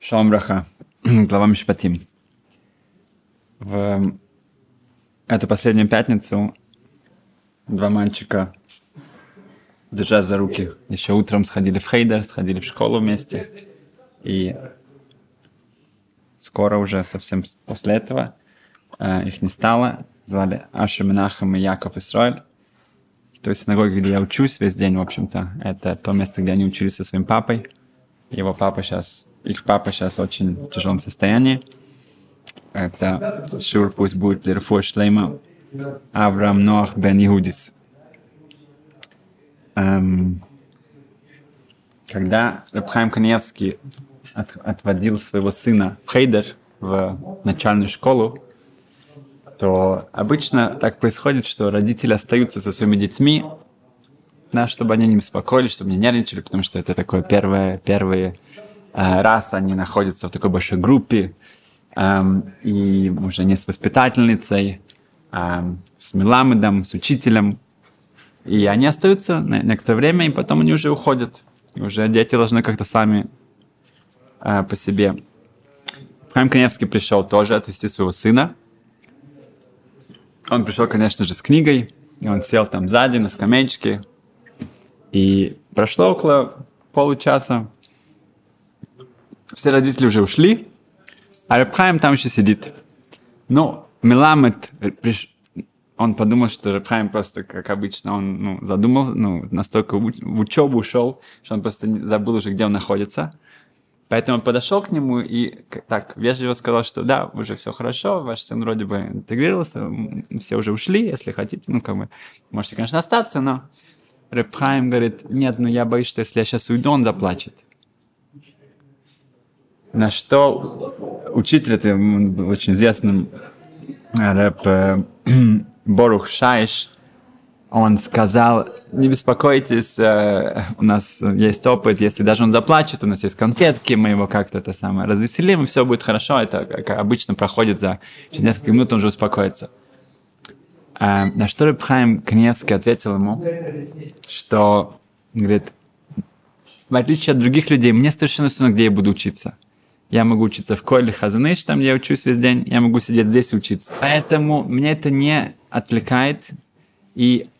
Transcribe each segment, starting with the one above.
Шалом глава Мишпатим. В эту последнюю пятницу два мальчика, держась за руки, еще утром сходили в Хейдер, сходили в школу вместе. И скоро уже совсем после этого э, их не стало. Звали Аша Менахам и Яков Исраиль. В той синагоге, где я учусь весь день, в общем-то, это то место, где они учились со своим папой. Его папа сейчас их папа сейчас очень в тяжелом состоянии. Это Шур пусть будет Лерфо Шлейма Авраам Ноах Бен Иудис. Эм, когда Рабхайм Каневский от, отводил своего сына в Хейдер, в начальную школу, то обычно так происходит, что родители остаются со своими детьми, да, чтобы они не беспокоились, чтобы не нервничали, потому что это такое первое, первые раз они находятся в такой большой группе, эм, и уже не с воспитательницей, а с Меламедом, с учителем, и они остаются на некоторое время, и потом они уже уходят. И уже дети должны как-то сами э, по себе. Хайм Каневский пришел тоже отвезти своего сына. Он пришел, конечно же, с книгой. И он сел там сзади на скамеечке. И прошло около получаса все родители уже ушли, а Рабхайм там еще сидит. Ну, Меламед, приш... он подумал, что Рабхайм просто, как обычно, он ну, задумал, ну, настолько в, в учебу ушел, что он просто забыл уже, где он находится. Поэтому он подошел к нему и так вежливо сказал, что да, уже все хорошо, ваш сын вроде бы интегрировался, все уже ушли, если хотите, ну, как бы, можете, конечно, остаться, но Репхайм говорит, нет, ну я боюсь, что если я сейчас уйду, он заплачет. На что учитель, это очень известный рэп э, Борух Шайш, он сказал, не беспокойтесь, э, у нас есть опыт, если даже он заплачет, у нас есть конфетки, мы его как-то это самое развеселим, и все будет хорошо. Это как обычно проходит за через несколько минут, он уже успокоится. Э, на что Рыбхайм Кневский ответил ему, что, говорит, в отличие от других людей, мне совершенно все равно, где я буду учиться. Я могу учиться в Коле Хазаныш, там я учусь весь день, я могу сидеть здесь и учиться. Поэтому мне это не отвлекает. И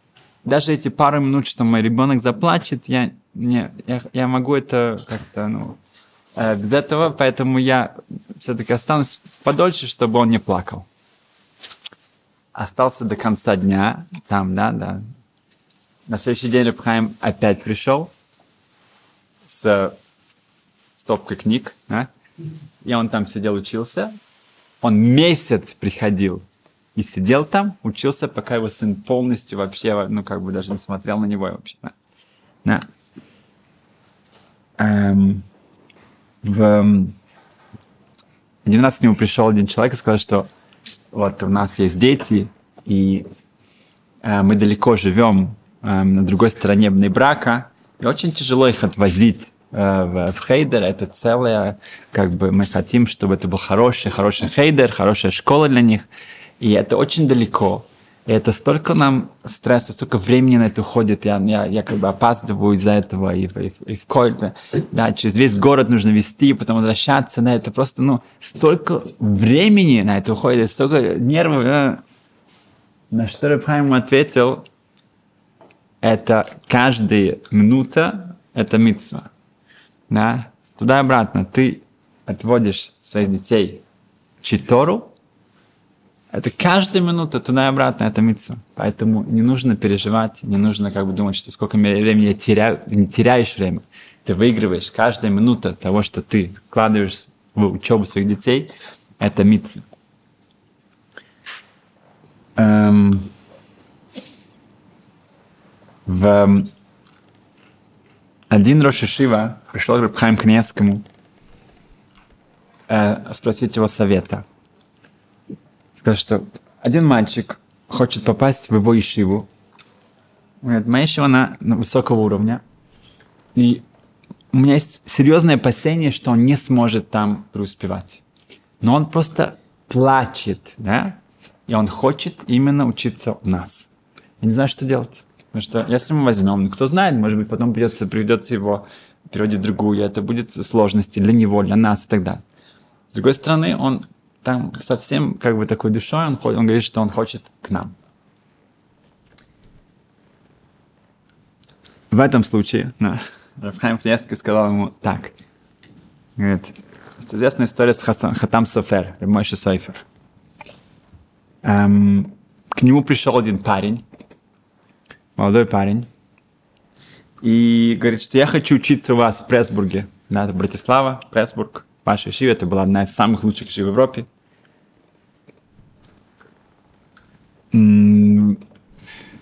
даже эти пару минут, что мой ребенок заплачет, я, не, я, я могу это как-то, ну, э, без этого, поэтому я все-таки останусь подольше, чтобы он не плакал. Остался до конца дня, там, да, да. На следующий день Рабхайм опять пришел с стопкой книг, да, и он там сидел, учился. Он месяц приходил и сидел там, учился, пока его сын полностью вообще, ну, как бы даже не смотрел на него вообще. Да. да. Эм, в... Один раз к нему пришел один человек и сказал, что вот у нас есть дети, и э, мы далеко живем э, на другой стороне брака, и очень тяжело их отвозить Э, в хейдер, это целое, как бы мы хотим, чтобы это был хороший, хороший хейдер, хорошая школа для них, и это очень далеко. И это столько нам стресса, столько времени на это уходит, я, я, я как бы опаздываю из-за этого, и, и, и в Кольте, да, через весь город нужно вести, потом возвращаться на это, просто, ну, столько времени на это уходит, столько нервов. На что Рабхайм ответил, это каждая минута, это митцва да, туда и обратно, ты отводишь своих детей Читору, это каждая минута туда и обратно, это митцва. Поэтому не нужно переживать, не нужно как бы думать, что сколько времени я теряю, не теряешь время. Ты выигрываешь каждая минута того, что ты вкладываешь в учебу своих детей, это митцва. Эм, в один Роша Шива пришел к Рабхайм Кневскому э, спросить его совета. Сказал, что один мальчик хочет попасть в его ишиву. Говорит, моя ишива на, на высокого уровня. И у меня есть серьезное опасение, что он не сможет там преуспевать. Но он просто плачет, да? И он хочет именно учиться у нас. Я не знаю, что делать. Потому что если мы возьмем, ну, кто знает, может быть, потом придется, придется его в другую, это будет сложности для него, для нас и так далее. С другой стороны, он там совсем как бы такой душой, он, он говорит, что он хочет к нам. В этом случае, да, Рафхайм Кневский сказал ему так. Говорит, известная история с Хатам Софер, Мойши Сойфер. Эм, к нему пришел один парень, молодой парень, и говорит, что я хочу учиться у вас в Пресбурге. Да, это Братислава, Пресбург, ваша Шива, это была одна из самых лучших шив в Европе.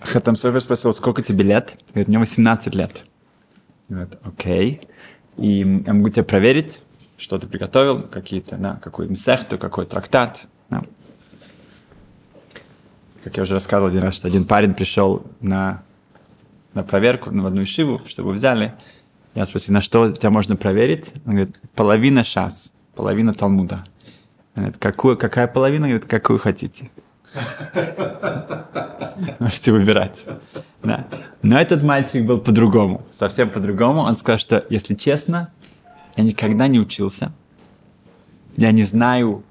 Хатам Софер спросил, сколько тебе лет? Говорит, мне 18 лет. Говорит, окей. И я могу тебя проверить, что ты приготовил, какие-то, да, какой мсехту, какой трактат. Да. Как я уже рассказывал один раз, что один парень пришел на, на проверку на одну шиву, чтобы взяли. Я спросил, на что тебя можно проверить? Он говорит, половина шас, половина Талмуда. Он говорит, какую, какая половина? Он говорит, какую хотите. Можете выбирать. Но этот мальчик был по-другому, совсем по-другому. Он сказал, что, если честно, я никогда не учился. Я не знаю,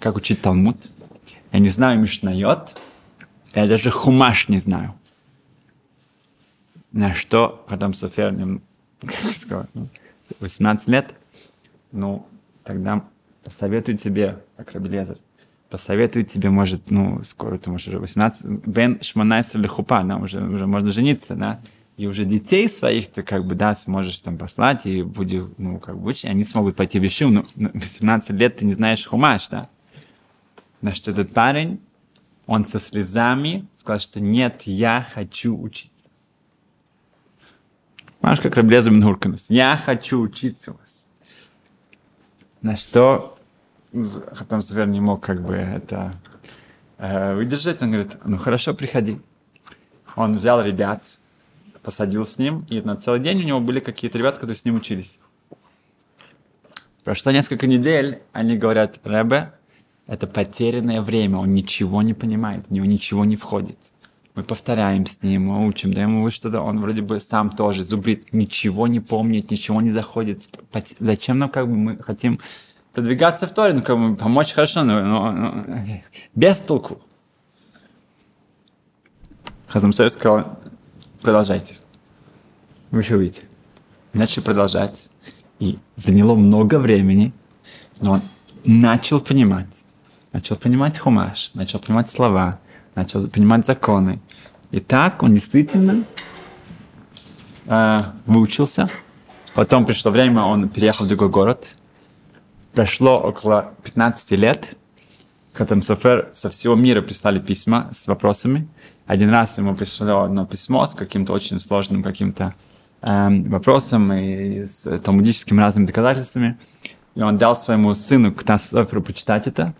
как учить Талмуд. Я не знаю Мишнайот. Я даже Хумаш не знаю. На что Хатам Софер, как сказал, 18 лет, ну, тогда посоветую тебе, как Рабелезер, посоветую тебе, может, ну, скоро ты можешь уже 18, Бен Шманайс или Хупа, да, уже, уже можно жениться, да, и уже детей своих ты как бы, да, сможешь там послать, и будешь, ну, как бы учить, они смогут пойти в Ишив, ну, 18 лет ты не знаешь хумаш, да. На что этот парень, он со слезами сказал, что нет, я хочу учиться. Знаешь, как Раблеза Мингурканес, я хочу учиться у вас. На что Хатам Звер не мог как бы это э, выдержать. Он говорит, ну хорошо, приходи. Он взял ребят, посадил с ним, и на целый день у него были какие-то ребята, которые с ним учились. Прошло несколько недель, они говорят, Рэбе, это потерянное время, он ничего не понимает, в него ничего не входит. Мы повторяем с ним, мы учим, даем ему что-то, он вроде бы сам тоже зубрит, ничего не помнит, ничего не заходит. Зачем нам как бы мы хотим продвигаться в Торе, ну, как бы помочь хорошо, но, но, но без толку. Хазамсер сказал, продолжайте. Вы еще увидите. Начали продолжать. И заняло много времени, но он начал понимать. Начал понимать хумаш, начал понимать слова, начал понимать законы. И так он действительно э, выучился. Потом пришло время, он переехал в другой город, прошло около 15 лет, Хатам Софер со всего мира прислали письма с вопросами. Один раз ему пришло одно письмо с каким-то очень сложным каким-то эм, вопросом и с талмудическими разными доказательствами. И он дал своему сыну Хатам Соферу почитать это.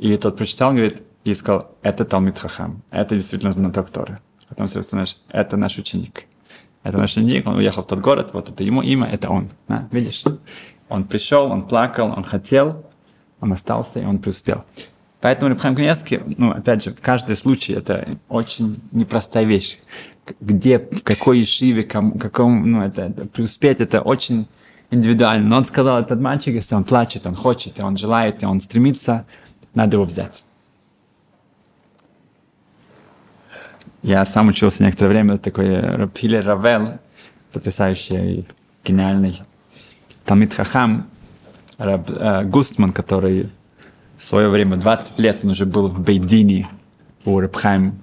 И тот прочитал, говорит, и сказал, это Талмит Хахам, это действительно знаток Торы. Потом все знаешь, это наш ученик. Это наш ученик, он уехал в тот город, вот это ему имя, это он. Да, видишь? Он пришел, он плакал, он хотел, он остался, и он преуспел. Поэтому Рабхайм Каневский, ну, опять же, в каждый случай это очень непростая вещь. Где, в какой ишиве, кому, каком, ну, это, это, преуспеть, это очень индивидуально. Но он сказал, этот мальчик, если он плачет, он хочет, и он желает, и он стремится, надо его взять. Я сам учился некоторое время, такой Рапиле Равел, потрясающий, гениальный Талмит Хахам, Раб, э, Густман, который в свое время, 20 лет, он уже был в Бейдине у Рабхайм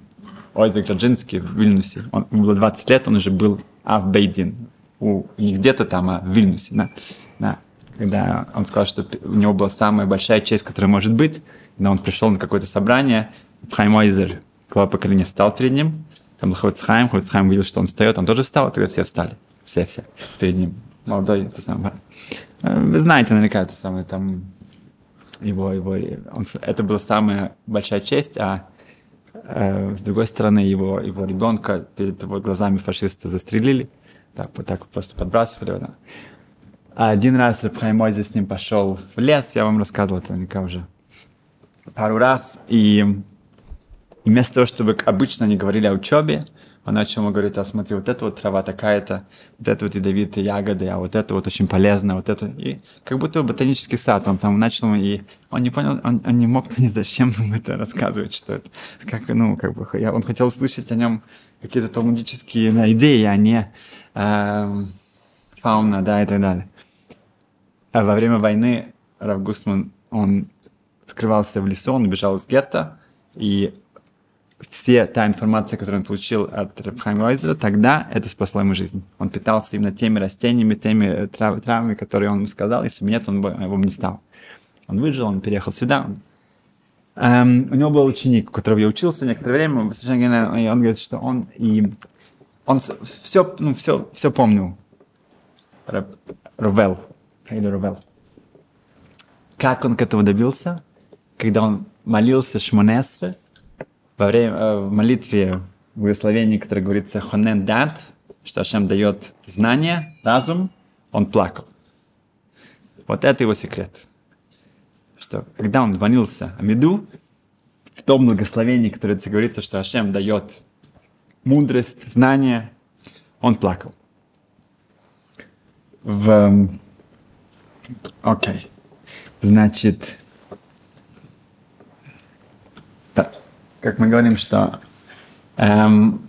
Ойзек Раджинский в Вильнюсе. Он, было 20 лет, он уже был а в Бейдин. У, не где-то там, а в Вильнюсе. Да, да. Когда он сказал, что у него была самая большая честь, которая может быть, когда он пришел на какое-то собрание, Хайм Ойзер, глава поколения, встал перед ним, там был Хоцхайм, Хоцхайм видел, что он встает, он тоже встал, и тогда все встали. Все-все перед ним молодой, это самое. Вы знаете наверняка это самое там его, его, он, это была самая большая честь, а э, с другой стороны его, его ребенка перед его глазами фашисты застрелили, так, вот так просто подбрасывали. Да. А один раз Рабхаймойзе с ним пошел в лес, я вам рассказывал это наверняка уже пару раз, и, и вместо того, чтобы обычно они говорили о учебе, он начал ему говорить, а смотри, вот это вот трава такая-то, вот это вот ядовитые ягоды, а вот это вот очень полезно, вот это. И как будто ботанический сад, он там начал, и он не понял, он, он не мог понять, зачем ему это рассказывать, что это. Как, ну, как бы, я, он хотел услышать о нем какие-то талмудические да, идеи, а не э, фауна, да, и так далее. А во время войны Рав Гусман, он скрывался в лесу, он убежал из гетто, и все та информация, которую он получил от Рабхайма тогда это спасло ему жизнь. Он питался именно теми растениями, теми э, трав, травами, которые он ему сказал. Если бы нет, он бы его бы не стал. Он выжил, он переехал сюда. Эм, у него был ученик, у которого я учился некоторое время, и он говорит, что он и он все, ну, все, все помнил. Рувел. Или Рувел. Как он к этому добился? Когда он молился Шмонесре, во время э, в молитве в благословении, которое говорится «Хонен дат», что Ашем дает знание, разум, он плакал. Вот это его секрет. Что когда он молился Амиду, в том благословении, которое говорится, что Ашем дает мудрость, знание, он плакал. В... Эм, окей. Значит, как мы говорим, что эм,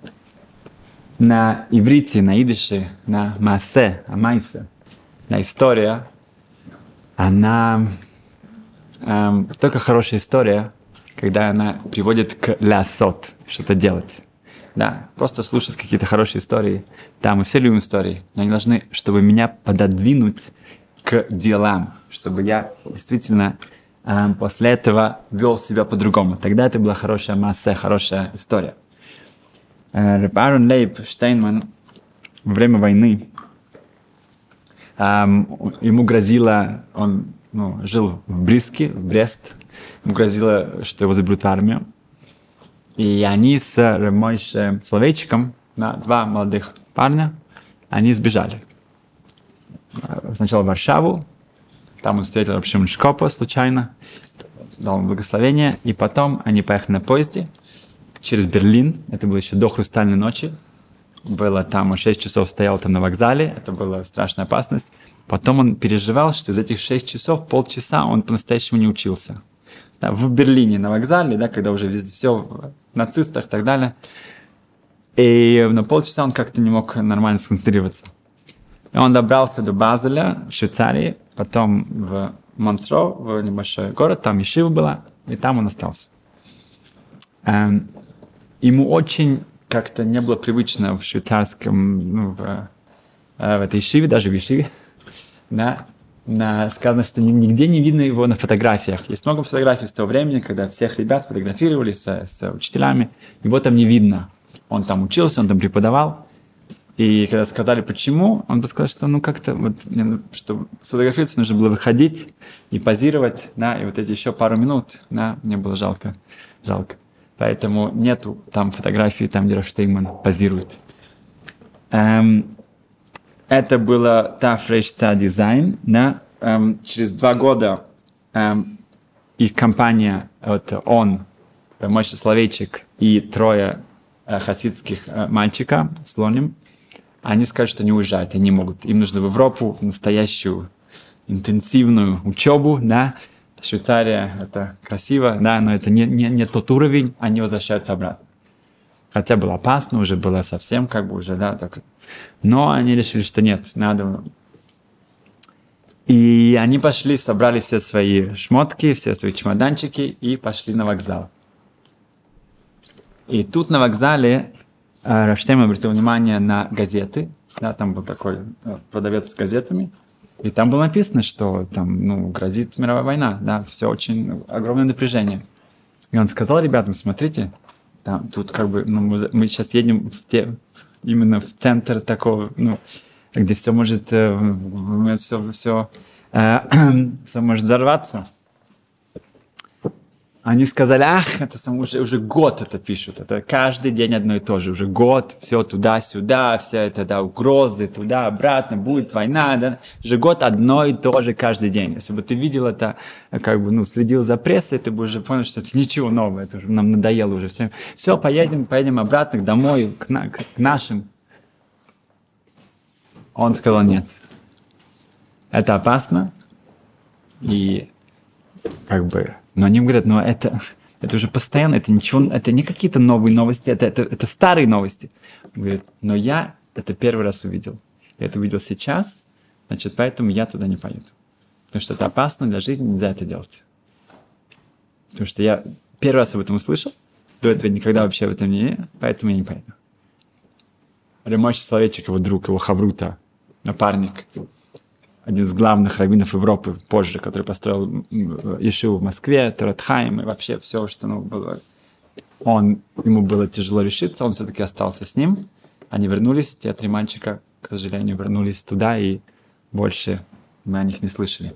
на иврите, на идыше, на массе, амайсе, на история, она эм, только хорошая история, когда она приводит к лясот, что-то делать. Да, просто слушать какие-то хорошие истории. Да, мы все любим истории, но они должны, чтобы меня пододвинуть к делам, чтобы я действительно после этого вел себя по-другому. Тогда это была хорошая масса, хорошая история. Э, Арон Лейб Штейнман во время войны э, ему грозило, он ну, жил в Бриске, в Брест, ему грозило, что его заберут в армию. И они с Ремойше Словейчиком, да, два молодых парня, они сбежали. Сначала в Варшаву, там он встретил Рабшим Шкопа случайно, дал ему благословение, и потом они поехали на поезде через Берлин, это было еще до Хрустальной ночи, было там, он 6 часов стоял там на вокзале, это была страшная опасность. Потом он переживал, что из этих 6 часов полчаса он по-настоящему не учился. Да, в Берлине на вокзале, да, когда уже все в нацистах и так далее. И на полчаса он как-то не мог нормально сконцентрироваться. Он добрался до Базеля, в Швейцарии, потом в Монтро, в небольшой город, там Ешива была, и там он остался. Эм, ему очень как-то не было привычно в швейцарском, ну, в, в этой Ешиве, даже в Ешиве, да, на, сказано, что нигде не видно его на фотографиях. Есть много фотографий с того времени, когда всех ребят фотографировали с, с учителями, его там не видно. Он там учился, он там преподавал, и когда сказали, почему, он бы сказал, что ну как-то вот, чтобы сфотографироваться, нужно было выходить и позировать, да, и вот эти еще пару минут, да, мне было жалко, жалко. Поэтому нету там фотографии, там, где Рафштейман позирует. Эм, это было Тафрейшта Дизайн, да, эм, через два года эм, их компания, вот он, Мойша Словейчик и трое э, хасидских э, мальчика, слоним, они скажут, что не уезжают, они могут. Им нужно в Европу, в настоящую интенсивную учебу, да. Швейцария, это красиво, да, но это не, не, не тот уровень, они возвращаются обратно. Хотя было опасно, уже было совсем как бы уже, да, так. Но они решили, что нет, надо. И они пошли, собрали все свои шмотки, все свои чемоданчики и пошли на вокзал. И тут на вокзале Раштем обратил внимание на газеты, да, там был такой э, продавец с газетами, и там было написано, что там, ну, грозит мировая война, да, все очень огромное напряжение. И он сказал ребятам, смотрите, там, тут как бы, ну, мы, мы сейчас едем в те, именно в центр такого, ну, где все может, э, все, все, э, все может взорваться. Они сказали, ах, это сам, уже, уже год это пишут, это каждый день одно и то же, уже год, все туда-сюда, все это, да, угрозы, туда-обратно, будет война, да, уже год одно и то же каждый день. Если бы ты видел это, как бы, ну, следил за прессой, ты бы уже понял, что это ничего нового, это уже нам надоело уже все. Все, поедем, поедем обратно домой, к, на, к нашим. Он сказал, нет, это опасно, и как бы но они говорят, ну это, это уже постоянно, это ничего, это не какие-то новые новости, это, это, это старые новости. Говорит, но я это первый раз увидел. Я это увидел сейчас, значит, поэтому я туда не поеду. Потому что это опасно для жизни, нельзя это делать. Потому что я первый раз об этом услышал, до этого никогда вообще об этом не, поэтому я не поеду. Ремочь человечек, его друг, его хаврута, напарник, один из главных раввинов Европы позже, который построил Ешиву в Москве, Торатхайм и вообще все, что ну, было. Он, ему было тяжело решиться, он все-таки остался с ним. Они вернулись, те три мальчика, к сожалению, вернулись туда, и больше мы о них не слышали.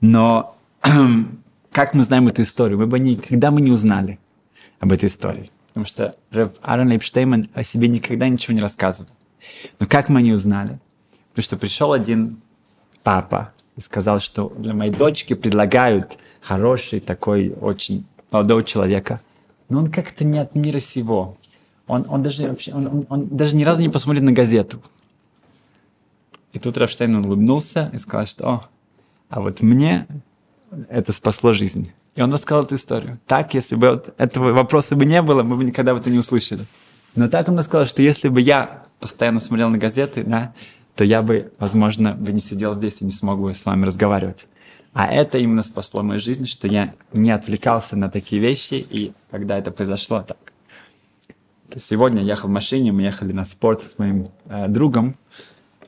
Но как мы знаем эту историю? Мы бы никогда мы не узнали об этой истории. Потому что Аарон Эйпштейман о себе никогда ничего не рассказывал. Но как мы не узнали? Потому что пришел один папа и сказал, что для моей дочки предлагают хороший такой очень молодого человека. Но он как-то не от мира сего. Он, он, даже, вообще, он, он, он даже ни разу не посмотрит на газету. И тут Рафштейн улыбнулся и сказал, что О, а вот мне это спасло жизнь. И он рассказал эту историю. Так, если бы вот этого вопроса бы не было, мы бы никогда бы это не услышали. Но так он рассказал, что если бы я постоянно смотрел на газеты, да, то я бы, возможно, бы не сидел здесь и не смог бы с вами разговаривать. А это именно спасло мою жизнь, что я не отвлекался на такие вещи, и когда это произошло так. Сегодня я ехал в машине, мы ехали на спорт с моим э, другом,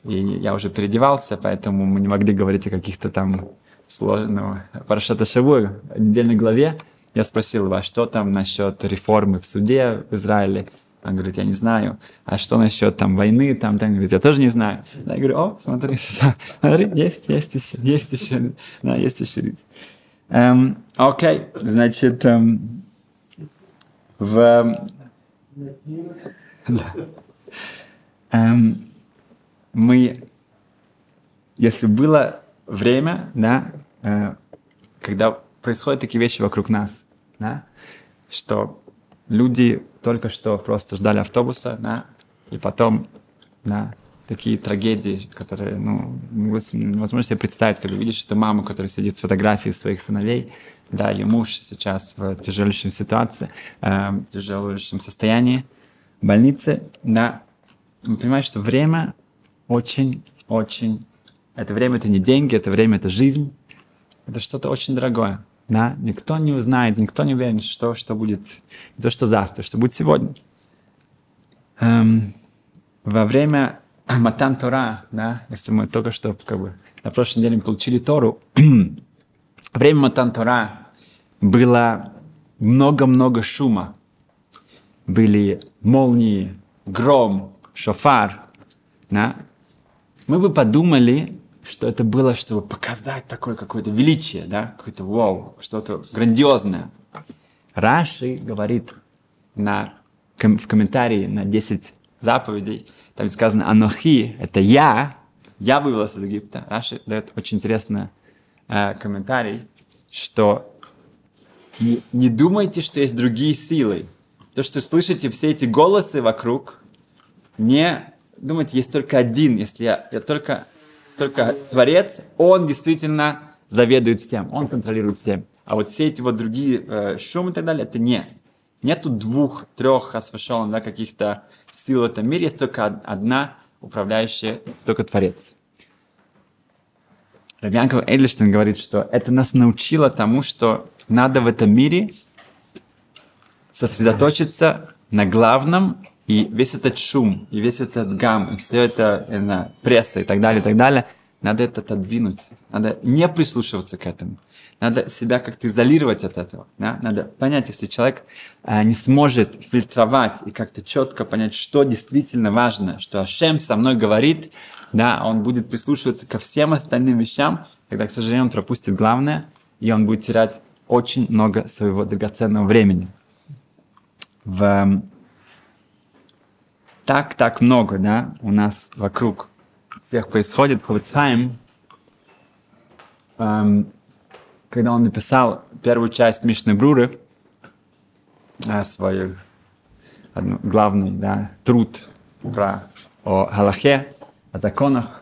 и я уже переодевался, поэтому мы не могли говорить о каких-то там сложных, ну, Парашата Шаву, недельной главе. Я спросил его, а что там насчет реформы в суде в Израиле? Он говорит, я не знаю. А что насчет там войны? Там, там, говорит, я тоже не знаю. Я говорю, о, смотри, смотри, есть, есть еще, есть еще, да, есть еще. Эм, окей, значит, эм, в... Да. Эм, мы, если было время, да, э, когда происходят такие вещи вокруг нас, да, что люди только что просто ждали автобуса, да, и потом, да, такие трагедии, которые, ну, невозможно себе представить, когда видишь эту маму, которая сидит с фотографией своих сыновей, да, ее муж сейчас в тяжелейшей ситуации, э, в тяжелейшем состоянии, в больнице, да, мы понимаем, что время очень-очень, это время это не деньги, это время это жизнь, это что-то очень дорогое. Да? Никто не узнает, никто не уверен, что, что будет, не то, что завтра, что будет сегодня. Эм, во время Матан Тора, да, если мы только что как бы, на прошлой неделе получили Тору, время Матан Тора было много-много шума. Были молнии, гром, шофар. Да? Мы бы подумали, что это было, чтобы показать такое какое-то величие, да, какое-то вау, что-то грандиозное. Раши говорит на, в комментарии на 10 заповедей, там сказано «Анохи» — это «я», «я вывелся из Египта». Раши дает очень интересный э, комментарий, что не, не думайте, что есть другие силы. То, что слышите все эти голосы вокруг, не думайте, есть только один, если я, я только только Творец, он действительно заведует всем, он контролирует всем. А вот все эти вот другие э, шумы и так далее, это не. Нету двух, трех освященных да, каких-то сил в этом мире, есть только одна управляющая, только Творец. Равьянков Эдлиштейн говорит, что это нас научило тому, что надо в этом мире сосредоточиться на главном и весь этот шум, и весь этот гам, и все это, знаю, пресса и так далее, и так далее, надо это отодвинуть. Надо не прислушиваться к этому. Надо себя как-то изолировать от этого. Да? Надо понять, если человек э, не сможет фильтровать и как-то четко понять, что действительно важно, что Ашем со мной говорит, да, он будет прислушиваться ко всем остальным вещам, тогда, к сожалению, он пропустит главное, и он будет терять очень много своего драгоценного времени. В... Так, так много, да, у нас вокруг всех происходит. Ховицхайм, эм, когда он написал первую часть Мишны Бруры, э, свой одну, главный да, труд про о Галахе, о законах,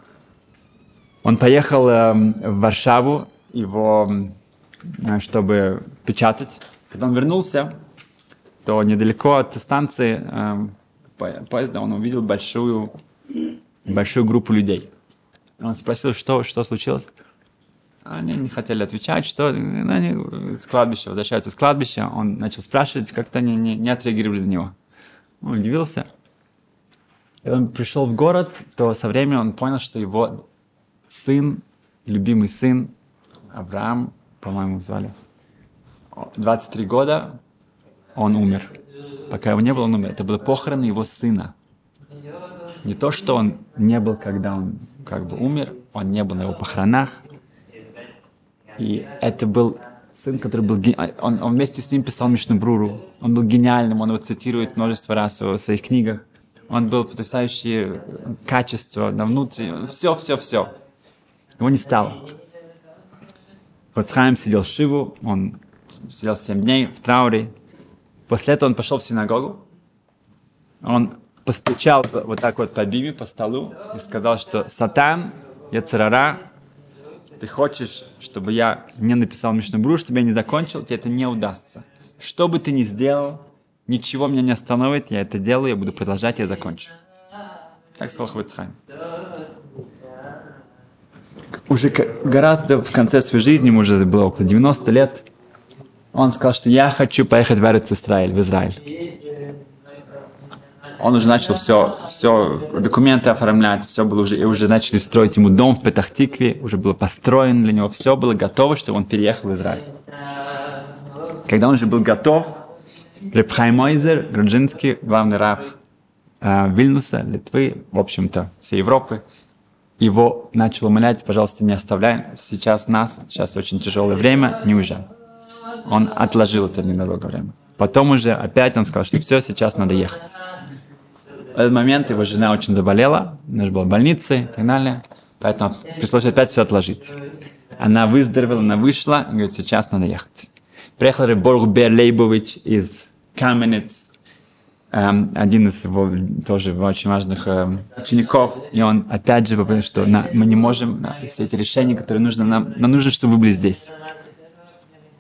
он поехал э, в Варшаву его, э, чтобы печатать. Когда он вернулся, то недалеко от станции э, поезда он увидел большую, большую группу людей. Он спросил, что, что случилось. Они не хотели отвечать, что ну, они с кладбища, возвращаются с кладбища. Он начал спрашивать, как-то они не, не отреагировали на него. Он удивился. И он пришел в город, то со временем он понял, что его сын, любимый сын, Авраам, по-моему, звали, 23 года, он умер. Пока его не было, он умер. Это были похороны его сына. Не то, что он не был, когда он как бы умер, он не был на его похоронах. И это был сын, который был... Он, он вместе с ним писал Мишнабруру. Он был гениальным, он его цитирует множество раз в своих книгах. Он был потрясающее качество на внутреннем. Все, все, все. Его не стало. Хоцхайм сидел Шиву, он сидел 7 дней в трауре. После этого он пошел в синагогу. Он постучал вот так вот по биме, по столу и сказал, что «Сатан, я царара, ты хочешь, чтобы я не написал Мишнабру, чтобы я не закончил, тебе это не удастся. Что бы ты ни сделал, ничего меня не остановит, я это делаю, я буду продолжать, я закончу». Так сказал Хавицхайм уже гораздо в конце своей жизни, ему уже было около 90 лет, он сказал, что я хочу поехать в Израиль, в Израиль. Он уже начал все, все документы оформлять, все было уже, и уже начали строить ему дом в Петахтикве, уже было построено для него, все было готово, чтобы он переехал в Израиль. Когда он уже был готов, Репхаймойзер, Груджинский, главный раб э, Вильнуса, Литвы, в общем-то, всей Европы, его начал умолять, пожалуйста, не оставляй сейчас нас, сейчас очень тяжелое время, не уезжай. Он отложил это ненадолго время. Потом уже опять он сказал, что все, сейчас надо ехать. В этот момент его жена очень заболела, она же была в больнице и так далее, поэтому пришлось опять все отложить. Она выздоровела, она вышла и говорит, сейчас надо ехать. Приехал Реборг Берлейбович из Каменец, Эм, один из его тоже очень важных эм, учеников, и он опять же говорит, что на, мы не можем, на, все эти решения, которые нужно нам, нам нужно, чтобы вы были здесь.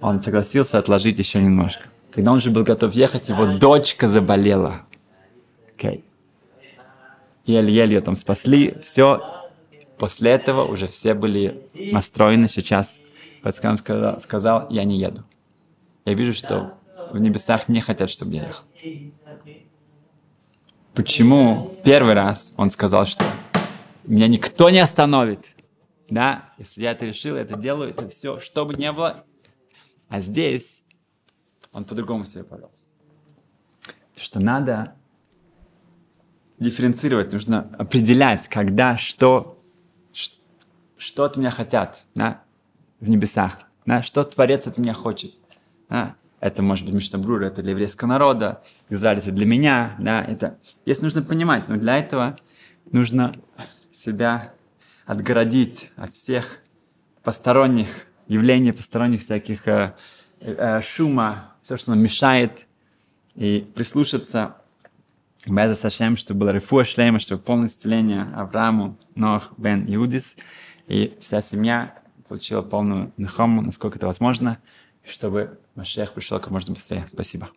Он согласился отложить еще немножко. Когда он уже был готов ехать, его дочка заболела. Okay. Еле-еле ее там спасли, все. После этого уже все были настроены сейчас. Пацкан сказал, сказал, я не еду. Я вижу, что в небесах не хотят, чтобы я ехал почему первый раз он сказал, что меня никто не остановит. Да, если я это решил, это делаю, это все, что бы ни было. А здесь он по-другому себя повел. Что надо дифференцировать, нужно определять, когда, что, что от меня хотят да, в небесах, да, что Творец от меня хочет. Да это может быть Миштабрур, это для еврейского народа, Израиль это для меня, да, это... Здесь нужно понимать, но для этого нужно себя отгородить от всех посторонних явлений, посторонних всяких э, э, шума, все, что нам мешает, и прислушаться Беза Сашем, чтобы было рефуа шлема, чтобы полное исцеление Аврааму, Нох, Бен Иудис, и вся семья получила полную нахому, насколько это возможно, чтобы Машех пришел как можно быстрее. Спасибо.